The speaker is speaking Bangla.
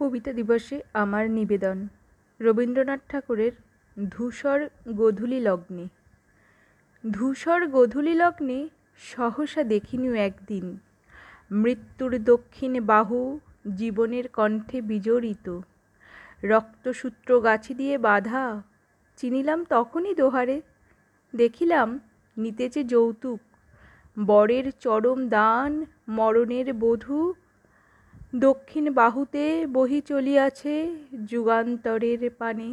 কবিতা দিবসে আমার নিবেদন, রবীন্দ্রনাথ ঠাকুরের ধূসর গোধূলি লগ্নে। ধূসর গোধূলি লগ্নে সহসা দেখিনু একদিন, মৃত্যুর দক্ষিণ বাহু জীবনের কণ্ঠে বিজড়িত। রক্তসূত্র গাছি দিয়ে বাধা, চিনিলাম তখনই দোহারে, দেখিলাম নিতেছে যৌতুক, বরের চরম দান, মরণের বধূ দক্ষিণ বাহুতে বহি চলিয়াছে যুগান্তরের পানে।